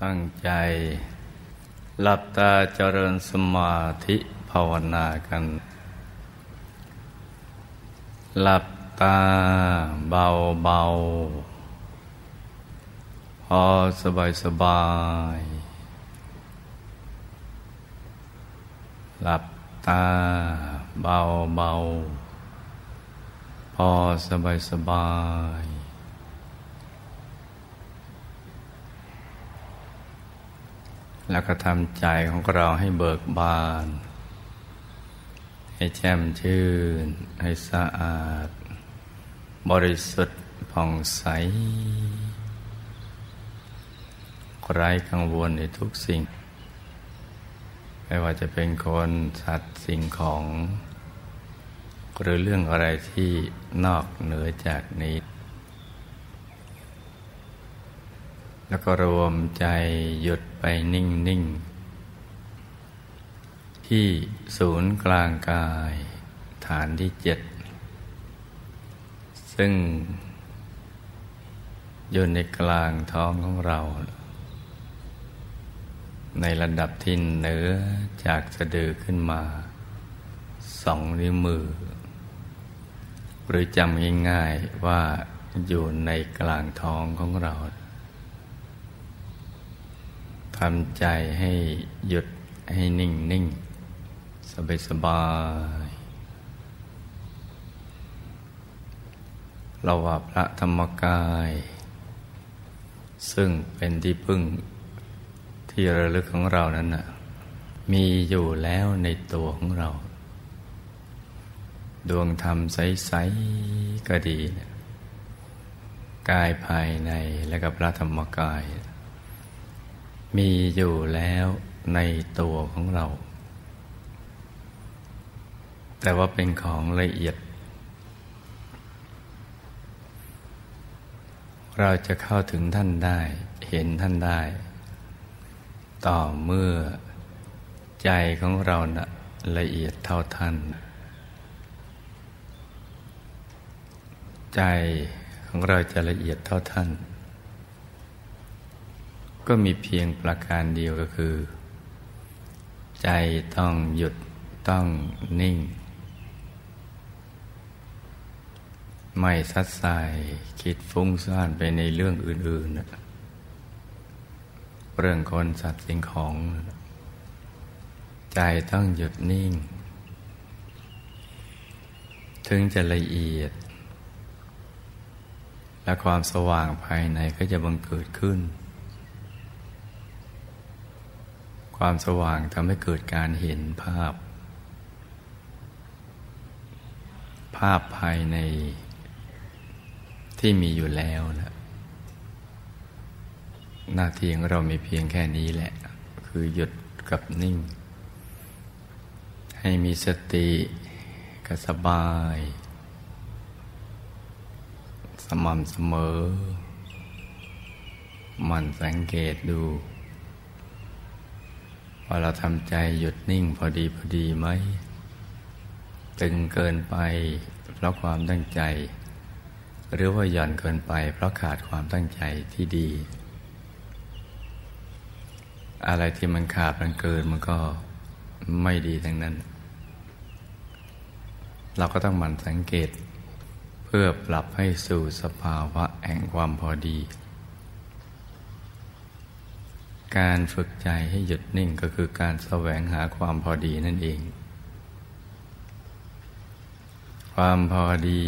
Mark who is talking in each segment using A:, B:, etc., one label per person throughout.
A: ตั้งใจ หลับตาเจริญสมาธิภาวนากัน หลับตาเบาเบาพอสบายสบาย หลับตาเบาเบาพอสบายสบาย แล้วก็ทำใจของเราให้เบิกบาน ให้แจ่มชื่น ให้สะอาด บริสุทธิ์ผ่องใส ไร้กังวลในทุกสิ่ง ไม่ว่าจะเป็นคนสัตว์สิ่งของ หรือเรื่องอะไรที่นอกเหนือจากนี้ แล้วก็รวมใจหยุดไปนิ่งนิ่งที่ศูนย์กลางกายฐานที่เจ็ด ซึ่งอยู่ในกลางท้องของเรา ในระดับที่เหนือจากสะดือขึ้นมาสองนิ้วมือ หรือจำง่ายๆว่าอยู่ในกลางท้องของเรา ทำใจให้หยุดให้นิ่งนิ่งสบายสบาย เราว่าพระธรรมกาย ซึ่งเป็นที่พึ่งที่ระลึกของเรานั้นนะมีอยู่แล้วในตัวของเรา ดวงธรรมใส ๆ ก็ดีนะกายภายในและกับพระธรรมกาย มีอยู่แล้วในตัวของเรา แต่ว่าเป็นของละเอียด เราจะเข้าถึงท่านได้ เห็นท่านได้ ต่อเมื่อใจของเรานะละเอียดเท่าท่าน ใจของเราจะละเอียดเท่าท่าน ก็มีเพียงประการเดียวก็คือ ใจต้องหยุดต้องนิ่ง ไม่ซัดสายคิดฟุ้งซ่านไปในเรื่องอื่นๆ เรื่องคนสัตว์สิ่งของ ใจต้องหยุดนิ่ง ถึงจะละเอียด และความสว่างภายในก็จะบังเกิดขึ้น ความสว่างทำให้เกิดการเห็นภาพ ภาพภายในที่มีอยู่แล้วนะหน้าที่ของเรามีเพียงแค่นี้แหละ คือหยุดกับนิ่ง ให้มีสติกับสบาย สม่ำเสมอ มันสังเกตดู ว่าเราทำใจหยุดนิ่งพอดีพอดีไหมตึงเกินไปเพราะความตั้งใจ หรือว่าหย่อนเกินไป เพราะขาดความตั้งใจที่ดี อะไรที่มันขาดมันเกินมันก็ไม่ดีทั้งนั้น เราก็ต้องหมั่นสังเกต เพื่อปรับให้สู่สภาวะแห่งความพอดี การฝึกใจให้หยุดนิ่งก็คือการแสวงหาความพอดีนั่นเอง ความพอดี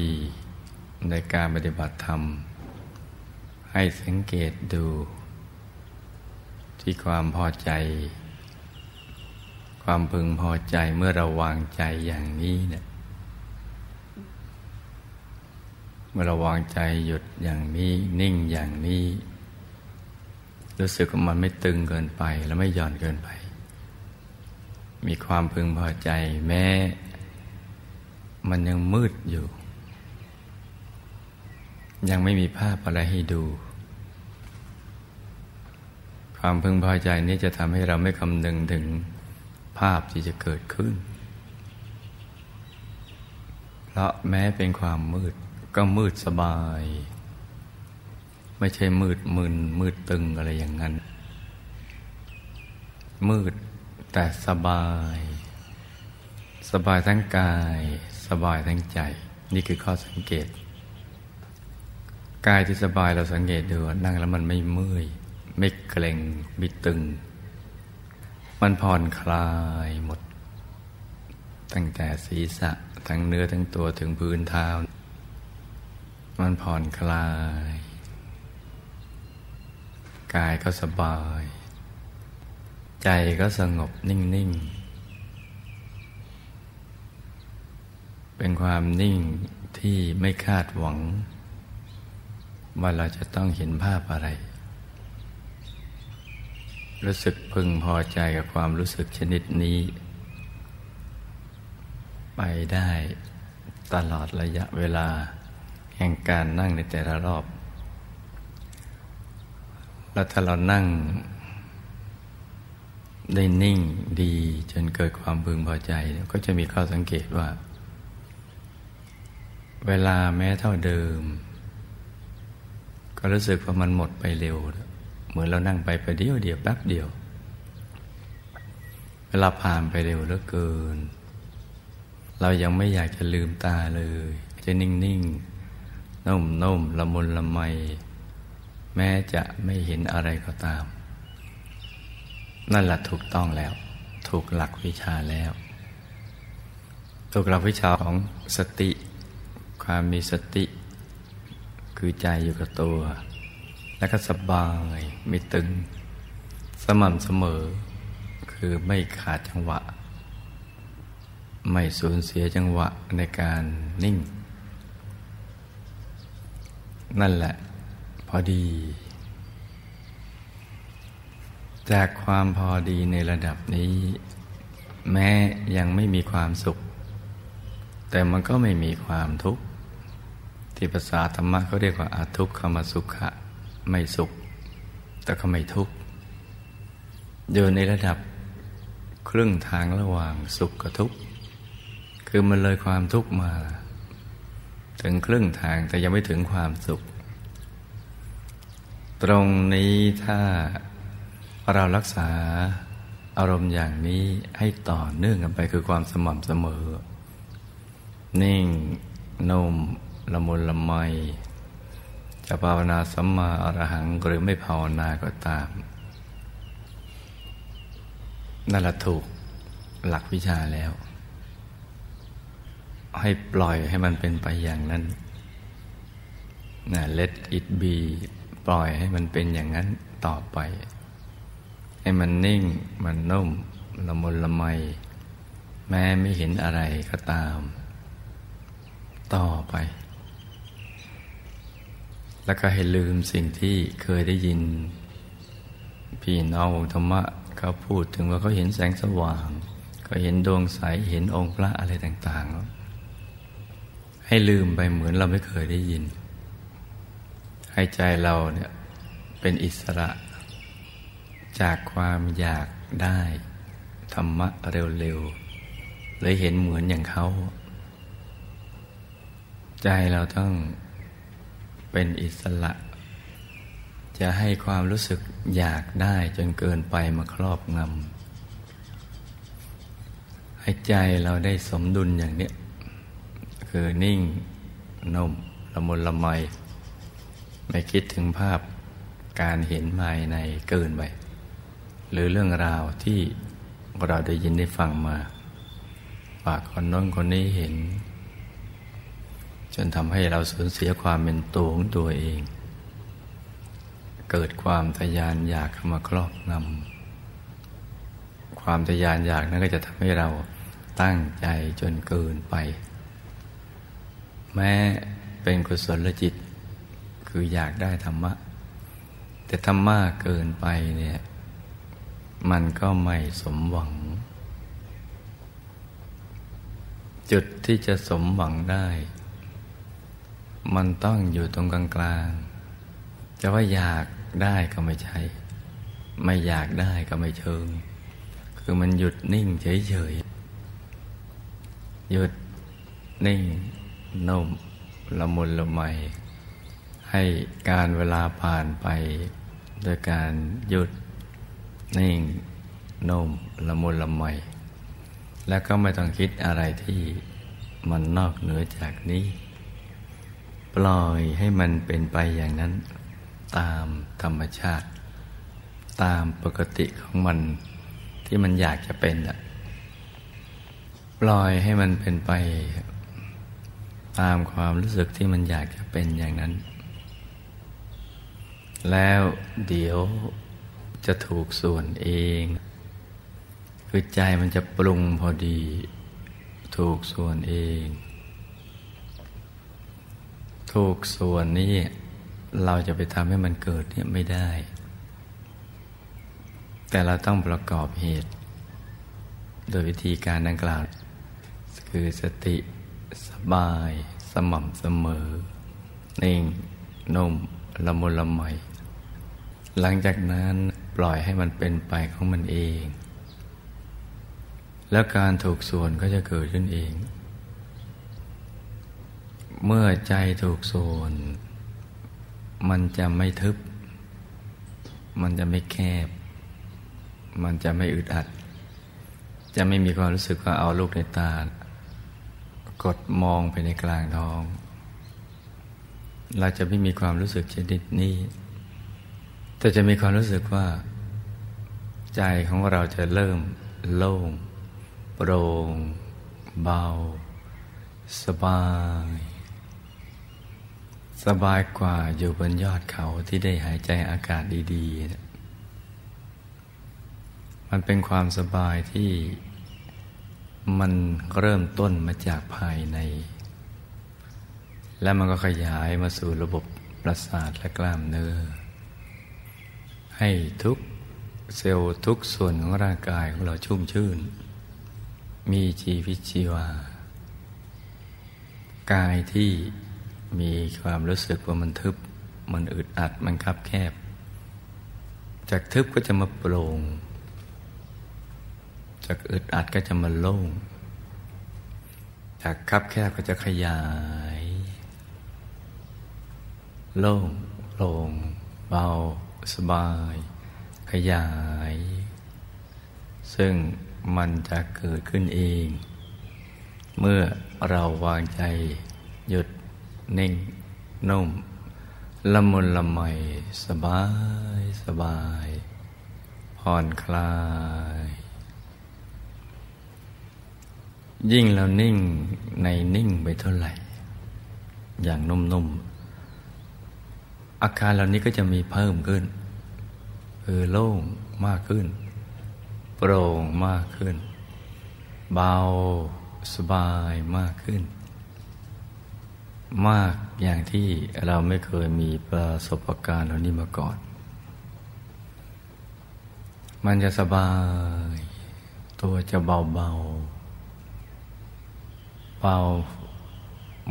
A: ในการปฏิบัติธรรม ให้สังเกตดู ที่ความพอใจ ความพึงพอใจเมื่อเราวางใจอย่างนี้เนี่ยเมื่อเราวางใจหยุดอย่างนี้นิ่งอย่างนี้ รู้สึกว่ามันไม่ตึงเกินไปและไม่หย่อนเกินไป มีความพึงพอใจแม้ มันยังมืดอยู่ ยังไม่มีภาพอะไรให้ดู ความพึงพอใจนี้จะทำให้เราไม่คำนึงถึงภาพที่จะเกิดขึ้น เพราะแม้เป็นความมืดก็มืดสบาย ไม่ใช่มืดมึนมืดตึงอะไรอย่างนั้น มืดแต่สบาย สบายทั้งกาย สบายทั้งใจ นี่คือข้อสังเกต กายที่สบายเราสังเกตดูนั่งแล้วมันไม่เมื่อย ไม่เกร็งไม่ตึง มันผ่อนคลายหมด ตั้งแต่ศีรษะทั้งเนื้อทั้งตัวถึงพื้นเท้า มันผ่อนคลาย กายก็สบาย ใจก็สงบนิ่ง ๆ เป็นความนิ่งที่ไม่คาดหวัง ว่าเราจะต้องเห็นภาพอะไร รู้สึกพึงพอใจกับความรู้สึกชนิดนี้ ไปได้ตลอดระยะเวลา แห่งการนั่งในแต่ละรอบ แล้วถ้าเรานั่ง ได้นิ่งดีจนเกิดความพึงพอใจ ก็จะมีข้อสังเกตว่า เวลาแม้เท่าเดิม ก็รู้สึกว่ามันหมดไปเร็ว เหมือนเรานั่งไปไปเดียวเดียวแป๊บเดียว เวลาผ่านไปเร็วเหลือเกิน เรายังไม่อยากจะลืมตาเลย จะนิ่งๆนุ่มๆละมุนละไม แม้จะไม่เห็นอะไรก็ตาม นั่นแหละถูกต้องแล้ว ถูกหลักวิชาแล้ว ถูกหลักวิชาของสติ ความมีสติ คือใจอยู่กับตัว แล้วก็สบายไม่ตึง สม่ำเสมอ คือไม่ขาดจังหวะ ไม่สูญเสียจังหวะในการนิ่ง นั่นแหละ อดี จากความพอดีในระดับนี้ แม้ยังไม่มีความสุข แต่มันก็ไม่มีความทุกข์ ที่ภาษาธรรมะเขาเรียกว่าอาทุกขมสุขะไม่สุข แต่ก็ไม่ทุกข์อยู่ในระดับครึ่งทางระหว่างสุขกับทุกข์ คือมันเลยความทุกข์มา ถึงครึ่งทางแต่ยังไม่ถึงความสุข ตรงนี้ถ้าเรารักษาอารมณ์อย่างนี้ให้ต่อเนื่องกันไปคือความสม่ำเสมอ นิ่งนุ่มละมุนละไมจะภาวนาสัมมาอรหังหรือไม่ภาวนาก็ตามนั่นแหละถูกหลักวิชาแล้ว ให้ปล่อยให้มันเป็นไปอย่างนั้นนะ let it be ปล่อยให้มันเป็นอย่างนั้นต่อไป ให้มันนิ่งมันนุ่มละมุนละไม แม้ไม่เห็นอะไรก็ตาม ต่อไป แล้วก็ให้ลืมสิ่งที่เคยได้ยิน พี่น้องธรรมะเขาพูดถึงว่าเขาเห็นแสงสว่างเขาเห็นดวงใสเห็นองค์พระอะไรต่าง ๆ ให้ลืมไปเหมือนเราไม่เคยได้ยิน ให้ใจเราเนี่ยเป็นอิสระจากความอยากได้ธรรมะเร็วๆเลยเห็นเหมือนอย่างเขา ใจเราต้องเป็นอิสระ จะให้ความรู้สึกอยากได้จนเกินไปมาครอบงำให้ใจเราได้สมดุลอย่างนี้คือนิ่งนุ่มละมุนละไม ไม่คิดถึงภาพการเห็นภายในเกินไป หรือเรื่องราวที่เราได้ยินได้ฟังมาฝากคนน้นคนนี้เห็น จนทำให้เราสูญเสียความเป็นตัวของตัวเอง เกิดความทยานอยากเข้ามาครอบงำความทยานอยากนั้นก็จะทำให้เราตั้งใจจนเกินไป แม้เป็นกุศลจิต คืออยากได้ธรรมะ แต่ธรรมะเกินไปเนี่ยมันก็ไม่สมหวัง จุดที่จะสมหวังได้ มันต้องอยู่ตรงกลางกลางจะว่าอยากได้ก็ไม่ใช่ ไม่อยากได้ก็ไม่เชิง คือมันหยุดนิ่งเฉยๆหยุดนิ่งนุ่มละมุนละไม ให้การเวลาผ่านไปโดยการหยุดนิ่งนุ่มละมุนละไมแล้วก็ไม่ต้องคิดอะไรที่มันนอกเหนือจากนี้ ปล่อยให้มันเป็นไปอย่างนั้น ตามธรรมชาติ ตามปกติของมันที่มันอยากจะเป็นอะปล่อยให้มันเป็นไป ตามความรู้สึกที่มันอยากจะเป็นอย่างนั้น แล้วเดี๋ยวจะถูกส่วนเอง คือใจมันจะปรุงพอดี ถูกส่วนเอง ถูกส่วนนี้เราจะไปทำให้มันเกิดเนี่ยไม่ได้ แต่เราต้องประกอบเหตุ โดยวิธีการดังกล่าว คือสติสบาย สม่ำเสมอ นิ่งนุ่มละมุนละไม หลังจากนั้นปล่อยให้มันเป็นไปของมันเอง แล้วการถูกส่วนก็จะเกิดขึ้นเอง เมื่อใจถูกส่วน มันจะไม่ทึบ มันจะไม่แคบ มันจะไม่อึดอัด จะไม่มีความรู้สึกว่าเอาลูกในตากดมองไปในกลางท้อง เราจะไม่มีความรู้สึกชนิดนี้ แต่จะมีความรู้สึกว่า ใจของเราจะเริ่มโล่ง โปร่ง เบา สบาย สบายกว่าอยู่บนยอดเขาที่ได้หายใจอากาศดีๆ มันเป็นความสบายที่มันเริ่มต้นมาจากภายใน และมันก็ขยายมาสู่ระบบประสาทและกล้ามเนื้อ ให้ทุกเซลล์ทุกส่วนของร่างกายของเราชุ่มชื่น มีชีวิตชีวา กายที่มีความรู้สึกว่ามันทึบ มันอึดอัดมันคับแคบ จากทึบก็จะมาโปร่ง จากอึดอัดก็จะมาโล่ง จากคับแคบก็จะขยาย โล่งโปร่งเบา สบาย ขยาย ซึ่งมันจะเกิดขึ้นเอง เมื่อเราวางใจ หยุดนิ่ง นุ่ม ละมุนละไมสบาย สบาย ผ่อนคลาย ยิ่งเรานิ่งในนิ่งไปเท่าไหร่ อย่างนุ่มๆ อาการเหล่านี้ก็จะมีเพิ่มขึ้นคือโล่งมากขึ้น โปร่งมากขึ้น เบาสบายมากขึ้น มากอย่างที่เราไม่เคยมีประสบการณ์เหล่านี้มาก่อน มันจะสบาย ตัวจะเบาเบาเบา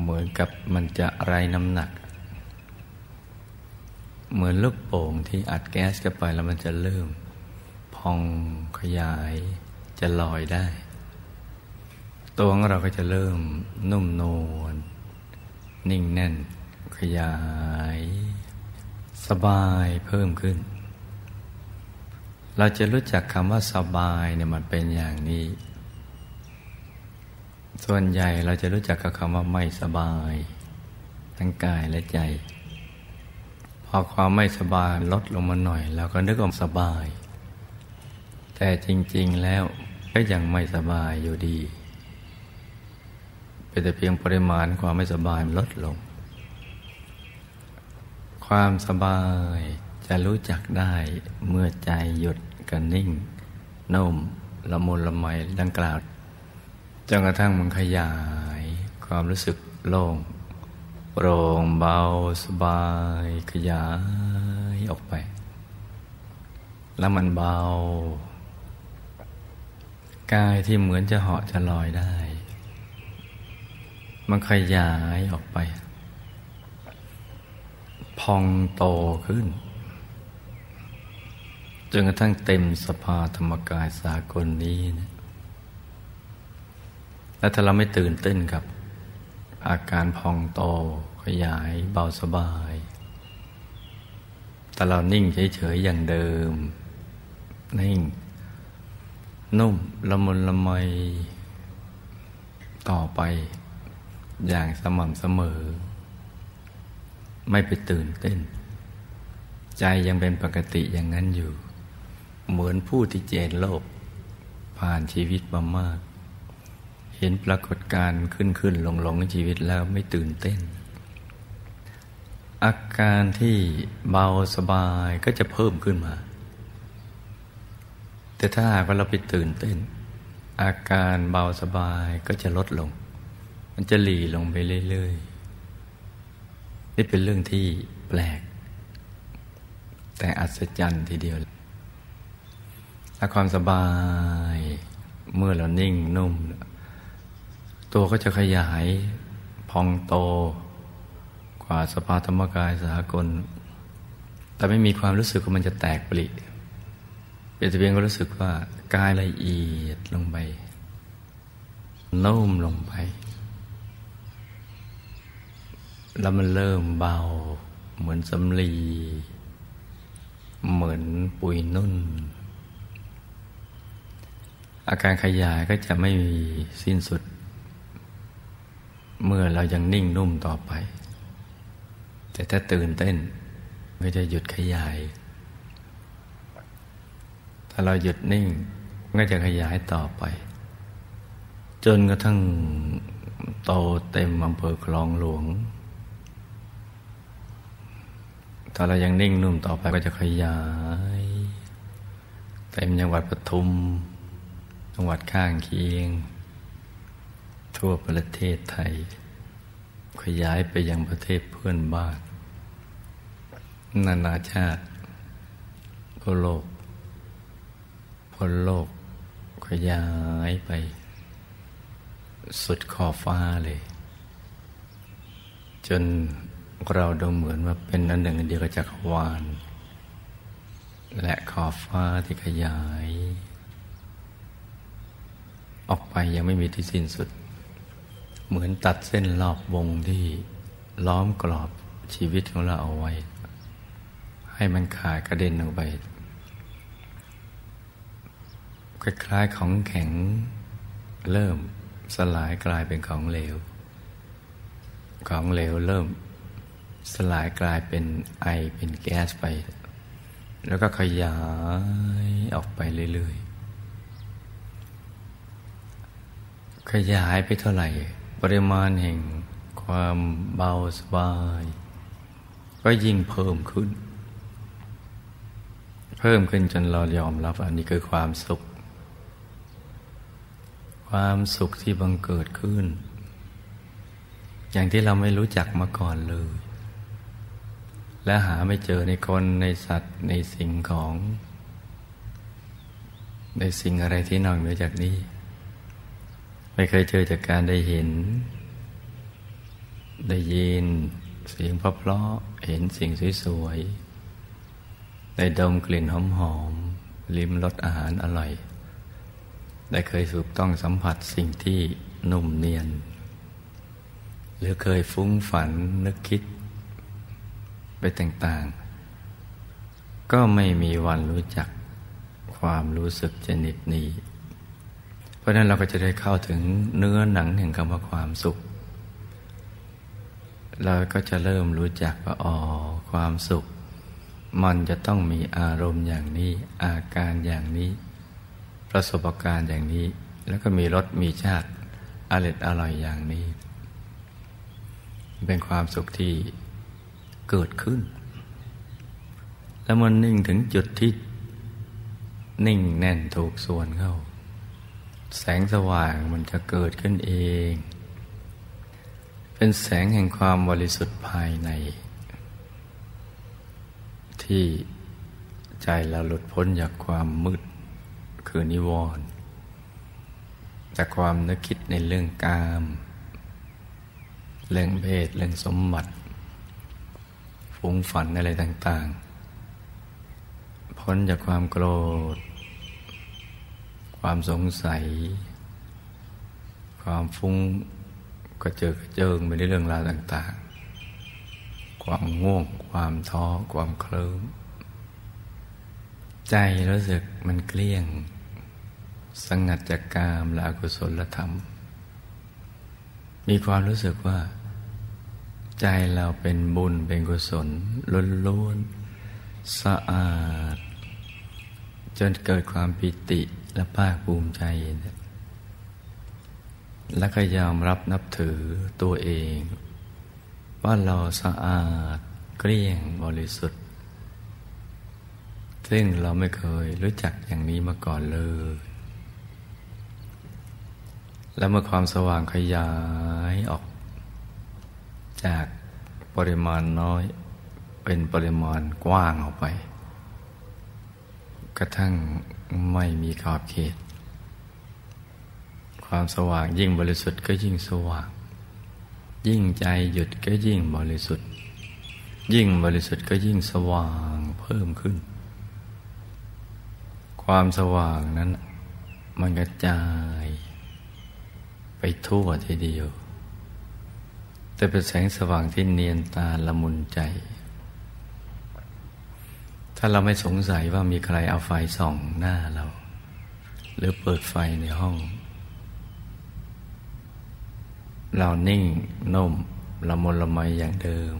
A: เหมือนกับมันจะไรน้ำหนัก เหมือนลูกโป่งที่อัดแก๊สเข้าไปแล้วมันจะเริ่ม พองขยายจะลอยได้ ตัวของเราก็จะเริ่มนุ่มนวลนิ่งแน่น ขยาย สบายเพิ่มขึ้น เราจะรู้จักคำว่าสบายเนี่ยมันเป็นอย่างนี้ ส่วนใหญ่เราจะรู้จักกับคำว่าไม่สบาย ทั้งกายและใจ อความไม่สบายลดลงมาหน่อยเราก็นึกว่าสบาย แต่จริง ๆแล้วก็ยังไม่สบายอยู่ดีเป็นแต่เพียงปริมาณความไม่สบายลดลง ความสบายจะรู้จักได้เมื่อใจหยุดกันนิ่งนุ่มละมุนละไมดังกล่าวจนกระทั่งมันขยาย ความรู้สึกโล่ง โปร่งเบาสบายขยายออกไป แล้วมันเบากายที่เหมือนจะเหาะจะลอยได้ มันขยายออกไป พองโตขึ้นจนกระทั่งเต็มสภาธรรมกายสากลนี้นะแล้วถ้าเราไม่ตื่นเต้นกับ อาการพองโตขยายเบาสบาย แต่เรานิ่งเฉยๆอย่างเดิม นิ่ง นุ่มละมุนละไมต่อไปอย่างสม่ำเสมอ ไม่ไปตื่นเต้น ใจยังเป็นปกติอย่างนั้นอยู่ เหมือนผู้ที่เจนโลก ผ่านชีวิตมามาก ห็นปรากฏการณ์ขึ้นขึ้นลงลงในชีวิตแล้วไม่ตื่นเต้น อาการที่เบาสบายก็จะเพิ่มขึ้นมา แต่ถ้าหากว่าเราไปตื่นเต้น อาการเบาสบายก็จะลดลง มันจะหลีลงไปเรื่อยๆ นี่เป็นเรื่องที่แปลก แต่อัศจรรย์ทีเดียวถ้าความสบายเมื่อเรานิ่งนุ่ม ตัวก็จะขยายพองโต กว่าสภาธรรมกายสากล แต่ไม่มีความรู้สึกว่ามันจะแตกปริเป็นแต่เพียงก็รู้สึกว่ากายละเอียดลงไปนุ่มลงไป แล้วมันเริ่มเบา เหมือนสำลี เหมือนปุยนุ่น อาการขยายก็จะไม่มีสิ้นสุด เมื่อเรายังนิ่งนุ่มต่อไป แต่ถ้าตื่นเต้นก็จะหยุดขยาย ถ้าเราหยุดนิ่งก็จะขยายต่อไป จนกระทั่งโตเต็มอำเภอคลองหลวง ถ้าเรายังนิ่งนุ่มต่อไปก็จะขยาย เต็มจังหวัดปทุม จังหวัดข้างเคียง ทั่วประเทศไทย ขยายไปยังประเทศเพื่อนบ้าน นานาชาติทั่วโลกพ้นโลก ขยายไป สุดขอบฟ้าเลย จนเราดูเหมือนว่าเป็นอันหนึ่งเดียวกับจักรวาล และขอบฟ้าที่ขยาย ออกไปยังไม่มีที่สิ้นสุด เหมือนตัดเส้นรอบวงที่ล้อมกรอบชีวิตของเราเอาไว้ ให้มันขาดกระเด็นออกไปคล้ายๆของแข็งเริ่มสลายกลายเป็นของเหลว ของเหลวเริ่ม สลายกลายเป็นไอเป็นแก๊สไป แล้วก็ขยายออกไปเรื่อยๆ ขยายไปเท่าไหร่ ริมาณแห่งความเบาสบาย ก็ยิ่งเพิ่มขึ้น เพิ่มขึ้นจนเรายอมรับอันนี้คือความสุข ความสุขที่บังเกิดขึ้น อย่างที่เราไม่รู้จักมาก่อนเลย และหาไม่เจอในคนในสัตว์ในสิ่งของ ในสิ่งอะไรที่นอกเหนือจากนี้ ไม่เคยเจอจากการได้เห็น ได้ยิน เสียงเพราะๆเห็นสิ่งสวยๆได้ดมกลิ่นหอมๆลิ้มรสอาหารอร่อย ได้เคยสูบต้องสัมผัสสิ่งที่นุ่มเนียน หรือเคยฟุ้งฝันนึกคิด ไปต่างๆ ก็ไม่มีวันรู้จักความรู้สึกชนิดนี้ เพราะนั้นเราก็จะได้เข้าถึงเนื้อหนังแห่งคำว่าความสุข เราก็จะเริ่มรู้จักว่าอ๋อความสุข มันจะต้องมีอารมณ์อย่างนี้ อาการอย่างนี้ ประสบการณ์อย่างนี้ แล้วก็มีรสมีชาติอร่อยอร่อยอย่างนี้ เป็นความสุขที่เกิดขึ้น แล้วมันนิ่งถึงจุดที่นิ่งแน่นถูกส่วนเข้า แสงสว่างมันจะเกิดขึ้นเอง เป็นแสงแห่งความบริสุทธิ์ภายใน ที่ใจเราหลุดพ้นจากความมืดคือนิวรณ์จากความนึกคิดในเรื่องกาม เรื่องเพศเรื่องสมบัติฟุ้งฝันอะไรต่าง ๆ พ้นจากความโกรธ ความสงสัย ความฟุ้งกระเจิกระเจิงไปในเรื่องราวต่าง ๆ ความง่วง ความท้อ ความเคลิ้มใจรู้สึกมันเกลี้ยง สงัดจากกามและอกุศลธรรม มีความรู้สึกว่า ใจเราเป็นบุญเป็นกุศลล้วนๆสะอาด จนเกิดความปิติ และภาคภูมิใจ และก็ยอมรับนับถือตัวเอง ว่าเราสะอาดเกลี้ยงบริสุทธิ์ ซึ่งเราไม่เคยรู้จักอย่างนี้มาก่อนเลย และเมื่อความสว่างขยายออก จากปริมาณน้อยเป็นปริมาณกว้างออกไป กระทั่งไม่มีขอบเขต ความสว่างยิ่งบริสุทธิ์ก็ยิ่งสว่าง ยิ่งใจหยุดก็ยิ่งบริสุทธิ์ ยิ่งบริสุทธิ์ก็ยิ่งสว่างเพิ่มขึ้น ความสว่างนั้น มันกระจาย ไปทั่วทีเดียว แต่เป็นแสงสว่างที่เนียนตาละมุนใจ ถ้าเราไม่สงสัยว่ามีใครเอาไฟส่องหน้าเรา หรือเปิดไฟในห้อง เรานิ่งนุ่มละมนละไมอย่างเดิม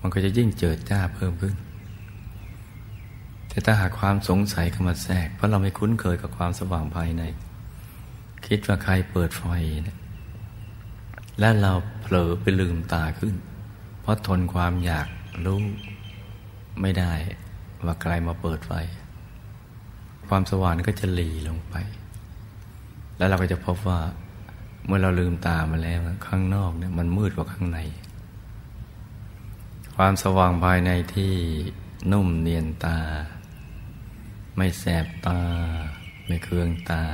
A: มันก็จะยิ่งเจิดจ้าเพิ่มขึ้น แต่ถ้าหากความสงสัยเข้ามาแทรก เพราะเราไม่คุ้นเคยกับความสว่างภายใน คิดว่าใครเปิดไฟเนี่ยและเราเผลอไปลืมตาขึ้น เพราะทนความอยากรู้ไม่ได้ ว่าใครมาเปิดไฟ ความสว่างก็จะหลีลงไป แล้วเราก็จะพบว่าเมื่อเราลืมตามาแล้วข้างนอกเนี่ยมันมืดกว่าข้างใน ความสว่างภายในที่นุ่มเนียนตา ไม่แสบตา ไม่เคืองตา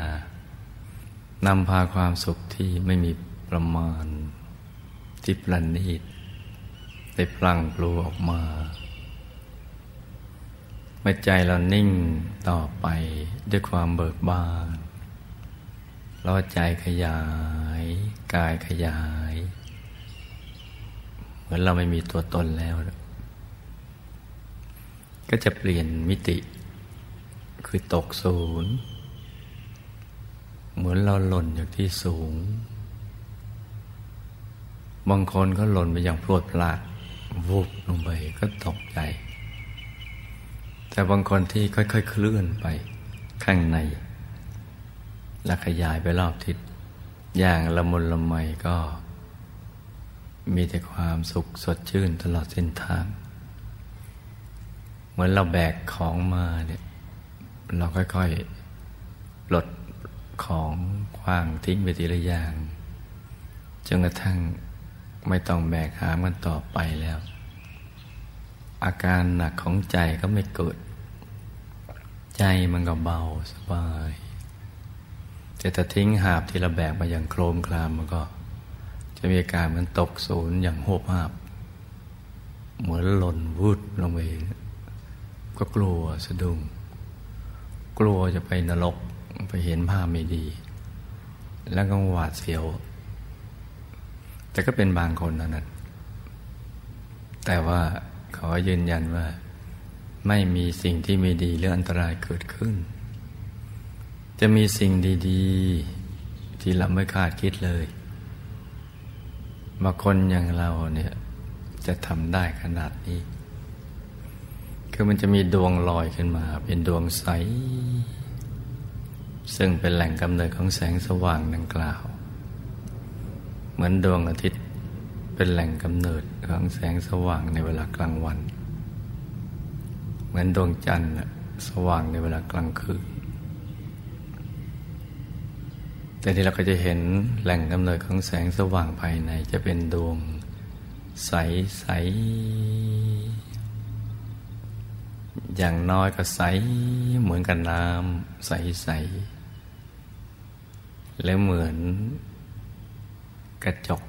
A: นำพาความสุขที่ไม่มีประมาณที่ประณีตได้พลังปลูออกมา เมื่อใจเรานิ่งต่อไปด้วยความเบิกบานเราใจขยาย กายขยาย เหมือนเราไม่มีตัวตนแล้ว ก็จะเปลี่ยนมิติ คือตกศูนย์เหมือนเราหล่นจากที่สูง บางคนก็หล่นไปอย่างพลวดพลาดวูบลงไปก็ตกใจ แต่บางคนที่ค่อยๆ เคลื่อนไปข้างใน และขยายไปรอบทิศอย่างละมุนละไมก็ มีแต่ความสุขสดชื่นตลอดเส้นทาง เหมือนเราแบกของมาเนี่ยเราค่อยๆปลดของคว้างทิ้งไปทีละอย่างจนกระทั่งไม่ต้องแบกหามกันต่อไปแล้ว อาการหนักของใจก็ไม่เกิด ใจมันก็เบาสบายแต่ถ้าทิ้งหาบที่เราแบกมาอย่างโครมคลามมันก็ จะมีอาการเหมันตกศูนย์อย่างโหบหาบเหมือนหล่นวุดลงไปก็กลัวสะดุ้งกลัวจะไปนรกไปเห็นภาพไม่ดี แล้วก็หวาดเสียว แต่ก็เป็นบางคนนะนั้นแต่ว่า ขอยืนยันว่า ไม่มีสิ่งที่ไม่ดีหรืออันตรายเกิดขึ้น จะมีสิ่งดีๆ ที่เราไม่คาดคิดเลยมาคนอย่างเราเนี่ยจะทำได้ขนาดนี้ คือมันจะมีดวงลอยขึ้นมา เป็นดวงใส ซึ่งเป็นแหล่งกำเนิดของแสงสว่างดังกล่าว เหมือนดวงอาทิตย์ เป็นแหล่งกำเนิดของแสงสว่างในเวลากลางวัน เหมือนดวงจันทร์สว่างในเวลากลางคืน แต่ที่เราก็จะเห็นแหล่งกำเนิดของแสงสว่างภายในจะเป็นดวงใสใสอย่างน้อยก็ใสเหมือนกับน้ำใสใสและเหมือนกระจก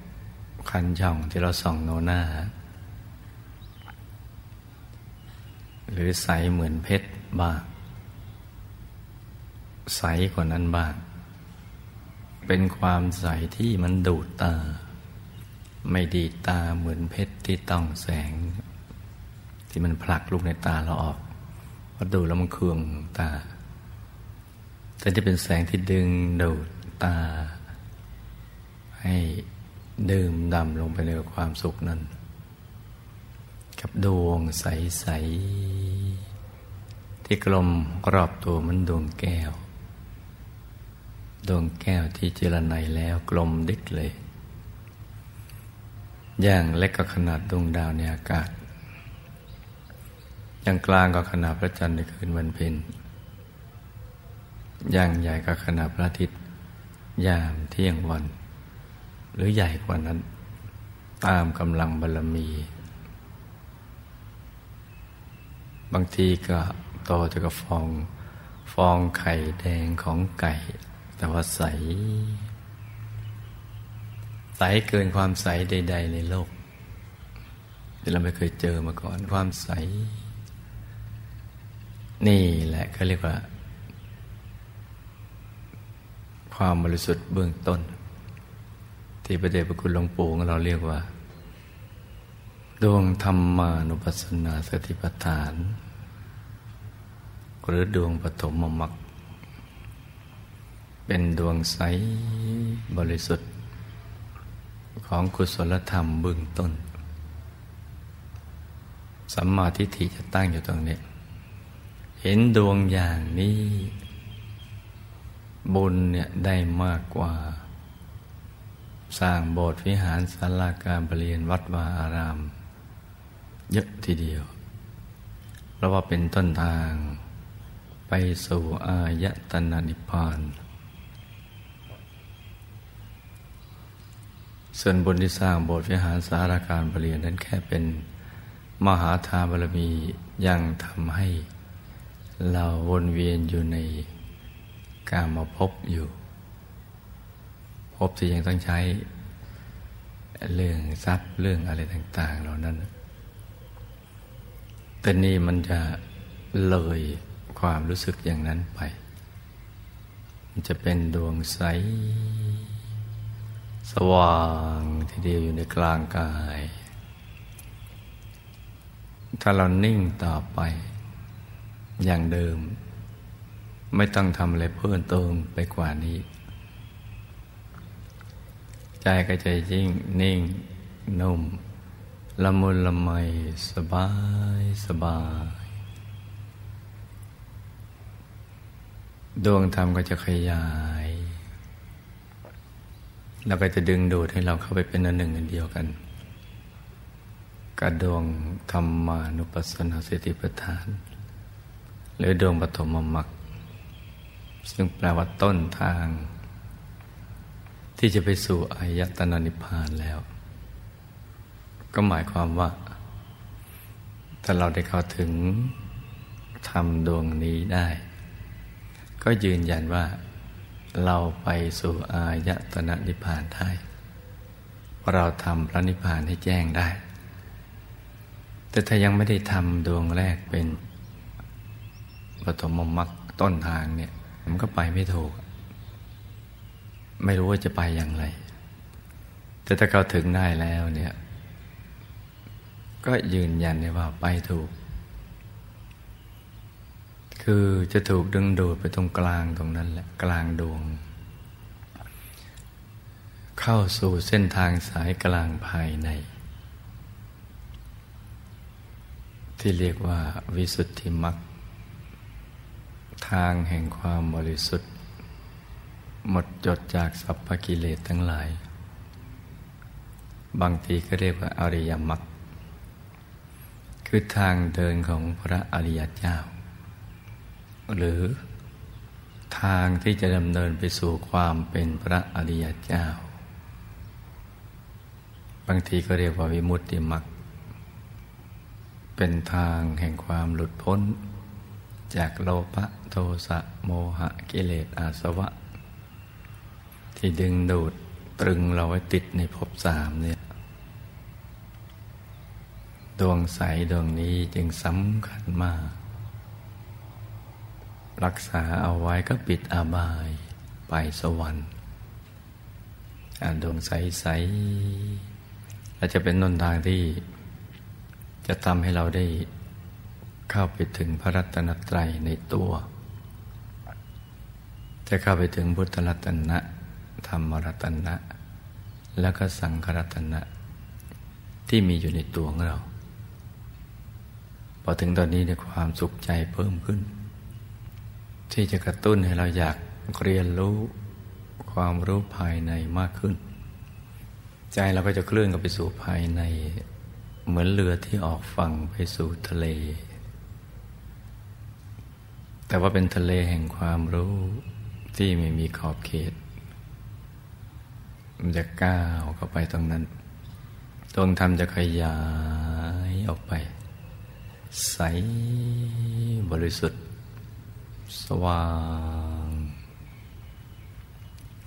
A: คันช่องที่เราส่องโนหน้า หรือใสเหมือนเพชรบ้าง ใสกว่านั้นบ้าง เป็นความใสที่มันดูดตา ไม่ดีตาเหมือนเพชรที่ต้องแสง ที่มันผลักลูกในตาเราออกพอดูแล้วมันเคืองตา แต่จะเป็นแสงที่ดึงดูดตา ให้ ดื่มดำลงไปในความสุขนั้น กับดวงใส ๆ ที่กลมรอบตัวมันดวงแก้ว ดวงแก้วที่เจรไนแล้วกลมดิกเลย อย่างเล็กก็ขนาดดวงดาวในอากาศ อย่างกลางก็ขนาดพระจันทร์ในคืนวันเพ็ญอย่างใหญ่ก็ขนาดพระอาทิตย์ยามเที่ยงวัน หรือใหญ่กว่านั้น ตามกำลังบารมี บางทีก็โตจะกับฟอง ฟองไข่แดงของไก่ แต่ว่าใส ใสเกินความใสใด ๆ ในโลกที่เราไม่เคยเจอมาก่อนความใส นี่แหละเขาเรียกว่า ความบริสุทธิ์เบื้องต้น ที่พระเดชพระคุณหลวงปู่เราเรียกว่า ดวงธรรมานุปัสสนาสติปัฏฐาน หรือดวงปฐมมรรคเป็นดวงใสบริสุทธิ์ ของกุศลธรรมเบื้องต้น สัมมาทิฏฐิจะตั้งอยู่ตรงนี้ เห็นดวงอย่างนี้ บุญเนี่ยได้มากกว่า สร้างโบสถ์วิหารศาลาการประเรียนวัดวาอาราม เยอะทีเดียว เพราะว่าเป็นต้นทาง ไปสู่อายตนะนิพพาน ส่วนบุญที่สร้างโบสถ์วิหารสาราการประเรียนนั้นแค่เป็นมหาทานบารมียังทำให้เราวนเวียนอยู่ในการมาพบอยู่ บที่ยังต้องใช้ เรื่องทรัพย์เรื่องอะไรต่าง ๆ เหล่านั้น แต่นี่มันจะเลยความรู้สึกอย่างนั้นไป มันจะเป็นดวงใส สว่างทีเดียวอยู่ในกลางกาย ถ้าเรานิ่งต่อไป อย่างเดิม ไม่ต้องทำอะไรเพิ่มเติมไปกว่านี้ ใจก็จะยิ่งนิ่ง นุ่ม ละมุนละไมสบายสบาย ดวงธรรมก็จะขยาย แล้วก็จะดึงดูดให้เราเข้าไปเป็นอันหนึ่งอันเดียวกันกับดวงธรรมานุปัสสนาสติปัฏฐาน หรือดวงปฐมมรรคซึ่งแปลว่าต้นทาง ที่จะไปสู่อายตนะนิพพานแล้ว ก็หมายความว่า ถ้าเราได้เข้าถึงทำดวงนี้ได้ ก็ยืนยันว่า เราไปสู่อายตนะนิพพานได้เราทำพระนิพพานให้แจ้งได้ แต่ถ้ายังไม่ได้ทำดวงแรกเป็นปฐมมรรคต้นทางเนี่ย มันก็ไปไม่ถูก ไม่รู้ว่าจะไปอย่างไร แต่ถ้าเขาถึงได้แล้วเนี่ย ก็ยืนยันได้ว่าไปถูก คือจะถูกดึงดูดไปตรงกลางตรงนั้นแหละกลางดวง เข้าสู่เส้นทางสายกลางภายใน ที่เรียกว่าวิสุทธิมรรคทางแห่งความบริสุทธิ์ หมดจดจากสัพพกิเลสทั้งหลาย บางทีก็เรียกว่าอริยมรรคคือทางเดินของพระอริยเจ้า หรือทางที่จะดำเนินไปสู่ความเป็นพระอริยเจ้า บางทีก็เรียกว่าวิมุตติมรรคเป็นทางแห่งความหลุดพ้น จากโลภะโทสะโมหะกิเลสอาสวะ ที่ดึงดูดตรึงเราไว้ติดในภพสามเนี่ย ดวงใสดวงนี้จึงสำคัญมาก รักษาเอาไว้ก็ปิดอาบายไปสวรรค์ดวงใสใสและจะเป็นนนทางที่ จะทำให้เราได้เข้าไปถึงพระรัตนตรัยในตัว จะเข้าไปถึงพุทธรัตนะ ธรรมรัตนะ แล้วก็สังขรัตนะ ที่มีอยู่ในตัวของเรา พอถึงตอนนี้ในความสุขใจเพิ่มขึ้น ที่จะกระตุ้นให้เราอยากเรียนรู้ความรู้ภายในมากขึ้น ใจเราก็จะเคลื่อนกับไปสู่ภายใน เหมือนเรือที่ออกฝั่งไปสู่ทะเล แต่ว่าเป็นทะเลแห่งความรู้ที่ไม่มีขอบเขต มันจะก้าวเข้าไปตรงนั้น ดวงธรรมจะขยายออกไป ใสบริสุทธิ์ สว่าง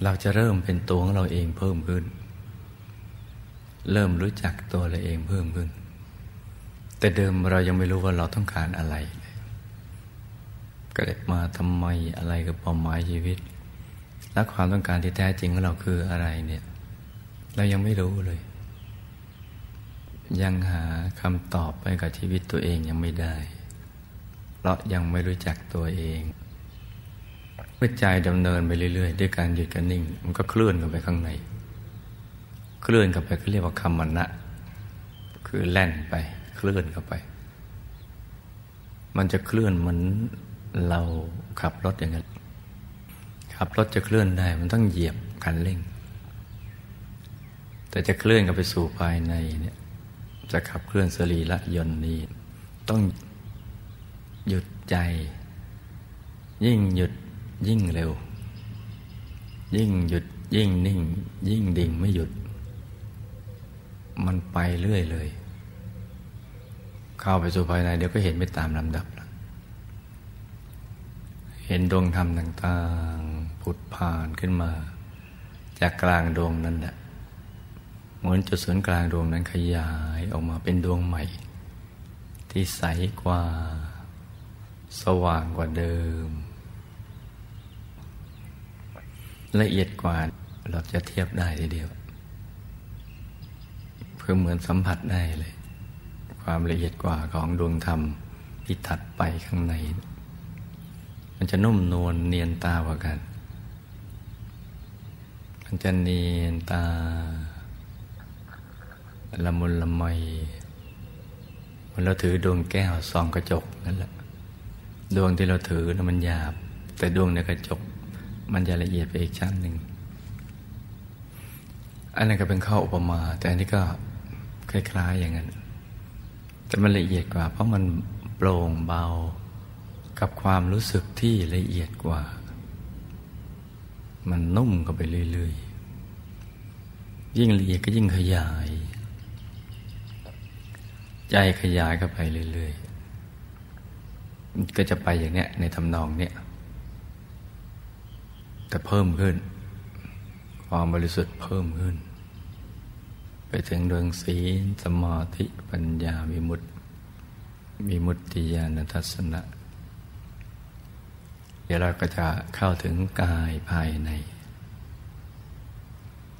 A: เราจะเริ่มเป็นตัวของเราเองเพิ่มขึ้น เริ่มรู้จักตัวเราเองเพิ่มขึ้น แต่เดิมเรายังไม่รู้ว่าเราต้องการอะไร เกิดมาทำไมอะไรกับเป้าหมายชีวิต และความต้องการที่แท้จริงของเราคืออะไรเนี่ย เรายังไม่รู้เลย ยังหาคำตอบไปกับชีวิตตัวเองยังไม่ได้ เพราะยังไม่รู้จักตัวเองเมื่อใจดำเนินไปเรื่อยๆ ด้วยการหยุดกันนิ่ง มันก็เคลื่อนกันไปข้างใน เคลื่อนกันไปก็เรียกว่าคำมณะคือแล่นไป เคลื่อนเข้าไป มันจะเคลื่อนเหมือนเราขับรถอย่างนั้น ขับรถจะเคลื่อนได้ มันต้องเหยียบคันเร่ง แต่จะเคลื่อนกับไปสู่ภายในเนี่ยจะขับเคลื่อนสรีระยนต์นี้ ต้องหยุดใจ ยิ่งหยุดยิ่งเร็ว ยิ่งหยุดยิ่งนิ่ง ยิ่งดิ่งไม่หยุด มันไปเรื่อยเลย เข้าไปสู่ภายในเดี๋ยวก็เห็นไปตามลำดับ เห็นดวงธรรมต่าง ผุดผ่านขึ้นมา จากกลางดวงนั้นแหละเหมือนจุดศูนย์กลางดวงนั้นขยายออกมาเป็นดวงใหม่ ที่ใสกว่า สว่างกว่าเดิม ละเอียดกว่าเราจะเทียบได้ทีเดียวเพื่อเหมือนสัมผัสได้เลย ความละเอียดกว่าของดวงธรรมที่ถัดไปข้างใน มันจะนุ่มนวลเนียนตากว่ากัน มันจะเนียนตา ละมุนละไมมันเราถือดวงแก้วส่องกระจกนั่นแหละ ดวงที่เราถือนะมันหยาบ แต่ดวงในกระจก มันจะละเอียดไปอีกชั้นหนึ่ง อันนั้นก็เป็นข้ออุปมา แต่อันนี้ก็คล้าย ๆ อย่างนั้นแต่มันละเอียดกว่า เพราะมันโปร่งเบากับความรู้สึกที่ละเอียดกว่า มันนุ่มเข้าไปเรื่อยๆ ยิ่งละเอียดก็ยิ่งขยาย ใจขยายเข้าไปเรื่อยๆ ก็จะไปอย่างเนี้ยในทำนองเนี้ยแต่เพิ่มขึ้น ความบริสุทธิ์เพิ่มขึ้น ไปถึงดวงศีลสมาธิปัญญาวิมุตติมีมุตติญาณทัศนะ เดี๋ยวเราก็จะเข้าถึงกายภายใน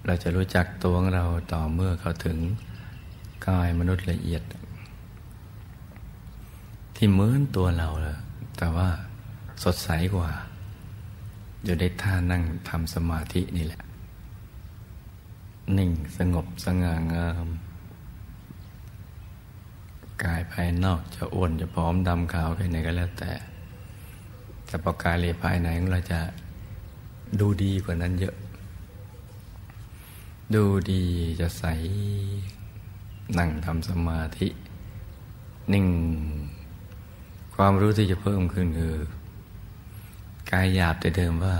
A: เราจะรู้จักตัวของเราต่อเมื่อเข้าถึงกายมนุษย์ละเอียด ที่เหมือนตัวเราเลยแต่ว่าสดใสกว่า อยู่ในท่านั่งทำสมาธินี่แหละ นิ่งสงบสง่างาม กายภายนอกจะอ้วนจะพร้อมดำขาวแค่ไหนก็แล้วแต่ แต่ประกายเลยภายในของเราจะดูดีกว่านั้นเยอะ ดูดีจะใส นั่งทำสมาธิ นิ่ง ความรู้ที่จะเพิ่มขึ้นคือกายหยาบแต่เดิมว่า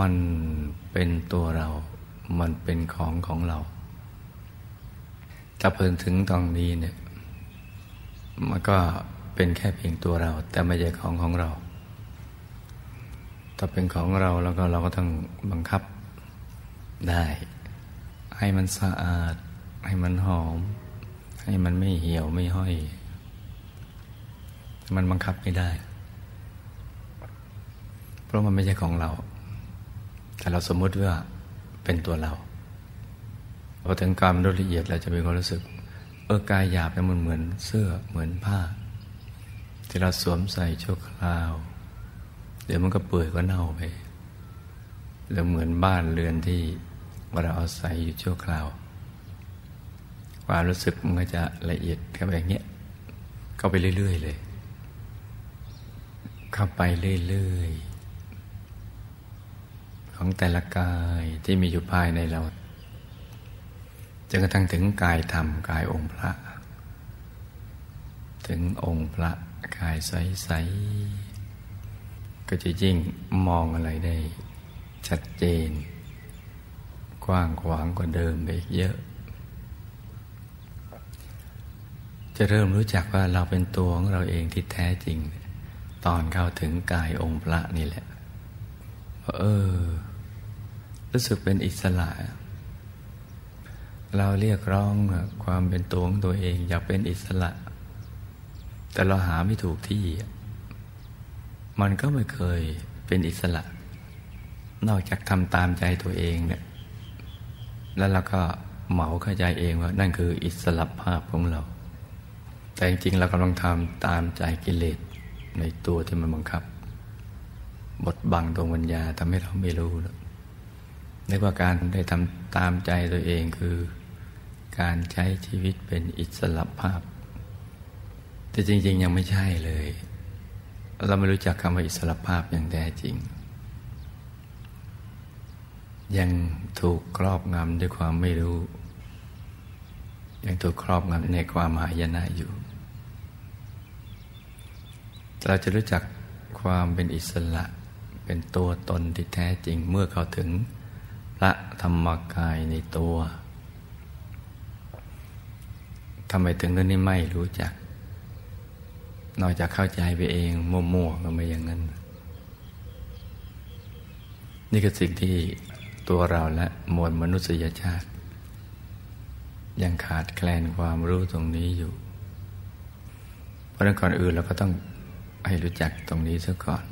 A: มันเป็นตัวเรา มันเป็นของของเราถ้าเพิ่งถึงตรงนี้เนี่ย มันก็ เป็นแค่เพียงตัวเรา แต่ไม่ใช่ของของเรา ถ้าเป็นของเราแล้วก็เราก็ต้องบังคับได้ ให้มันสะอาด ให้มันหอม ให้มันไม่เหี่ยวไม่ห้อย มันบังคับไม่ได้ เพราะมันไม่ใช่ของเรา แต่เราสมมติว่าเป็นตัวเราพอถึงการละเอียดเราจะมีความรู้สึก เออกายหยาบเนี่ยมันเหมือนเสื้อเหมือนผ้า ที่เราสวมใส่ชั่วคราว เดี๋ยวมันก็เปื่อยก็เน่าไป แล้วเหมือนบ้านเรือนที่เราเอาศัยอยู่ชั่วคราว ความรู้สึกมันก็จะละเอียดเข้าไปอย่างเงี้ยเข้าไปเรื่อยๆเลย เข้าไปเรื่อยๆ ของแต่ละกายที่มีอยู่ภายในเราจนกระทั่งถึงกายธรรมกายองค์พระ ถึงองค์พระ กายใสๆก็จะยิ่งมองอะไรได้ ชัดเจน กว้างขวางกว่าเดิมไปอีกเยอะ จะเริ่มรู้จักว่าเราเป็นตัวของเราเองที่แท้จริง ตอนเข้าถึงกายองค์พระนี่แหละเออ รู้สึกเป็นอิสระเราเรียกร้องความเป็นตัวของตัวเอง อยากเป็นอิสระ แต่เราหาไม่ถูกที่ มันก็ไม่เคยเป็นอิสระ นอกจากทำตามใจตัวเองเนี่ย แล้วเราก็เหมาเข้าใจเองว่า นั่นคืออิสระภาพของเรา แต่จริงๆเรากำลังทำตามใจกิเลสในตัวที่มันบังคับ บทบังดวงวิญญาทำให้เราไม่รู้นะนึกว่าการได้ทำตามใจตัวเองคือ การใช้ชีวิตเป็นอิสระภาพ แต่จริง ๆ ยังไม่ใช่เลย เราไม่รู้จักคำว่าอิสระภาพอย่างแท้จริง ยังถูกครอบงำด้วยความไม่รู้ ยังถูกครอบงำในความหายนะอยู่ เราจะรู้จักความเป็นอิสระเป็นตัวตนที่แท้จริง เมื่อเขาถึงพระธรรมกายในตัวทำไมถึงเรื่องนี้ไม่รู้จัก นอกจากเข้าใจไปเองมั่วๆก็ไม่อย่างนั้น นี่คือสิ่งที่ตัวเราและมวลมนุษยชาติ ยังขาดแคลนความรู้ตรงนี้อยู่ เพราะนั้นก่อนอื่นเราก็ต้องให้รู้จักตรงนี้ซะก่อน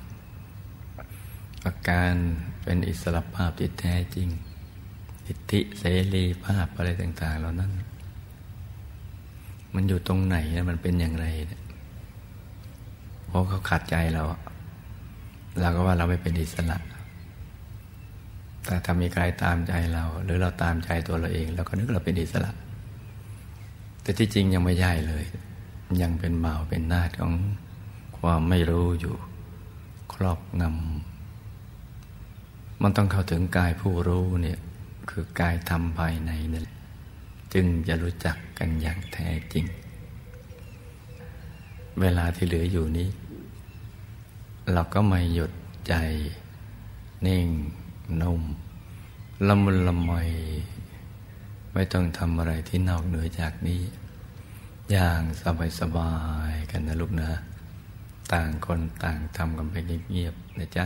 A: อาการเป็นอิสระภาพที่แท้จริง อิทธิเสรีภาพอะไรต่าง ๆ เหล่านั้น มันอยู่ตรงไหนมันเป็นอย่างไร เพราะเขาขัดใจเราเราก็ว่าเราไม่เป็นอิสระ แต่ถ้ามีใครตามใจเรา หรือเราตามใจตัวเราเองเราก็นึกเราเป็นอิสระ แต่ที่จริงยังไม่ใช่เลย ยังเป็นเบาเป็นนาฏของความไม่รู้อยู่ ครอบงำมันต้องเข้าถึงกายผู้รู้เนี่ยคือกายธรรมภายในนั่นแหละจึงจะรู้จักกันอย่างแท้จริง เวลาที่เหลืออยู่นี้ เราก็ไม่หยุดใจ นิ่ง นุ่ม ละมุนละมอยไม่ต้องทำอะไรที่นอกเหนือจากนี้ อย่างสบายๆกันนะลูกนะ ต่างคนต่างทำกันไปเงียบๆนะจ๊ะ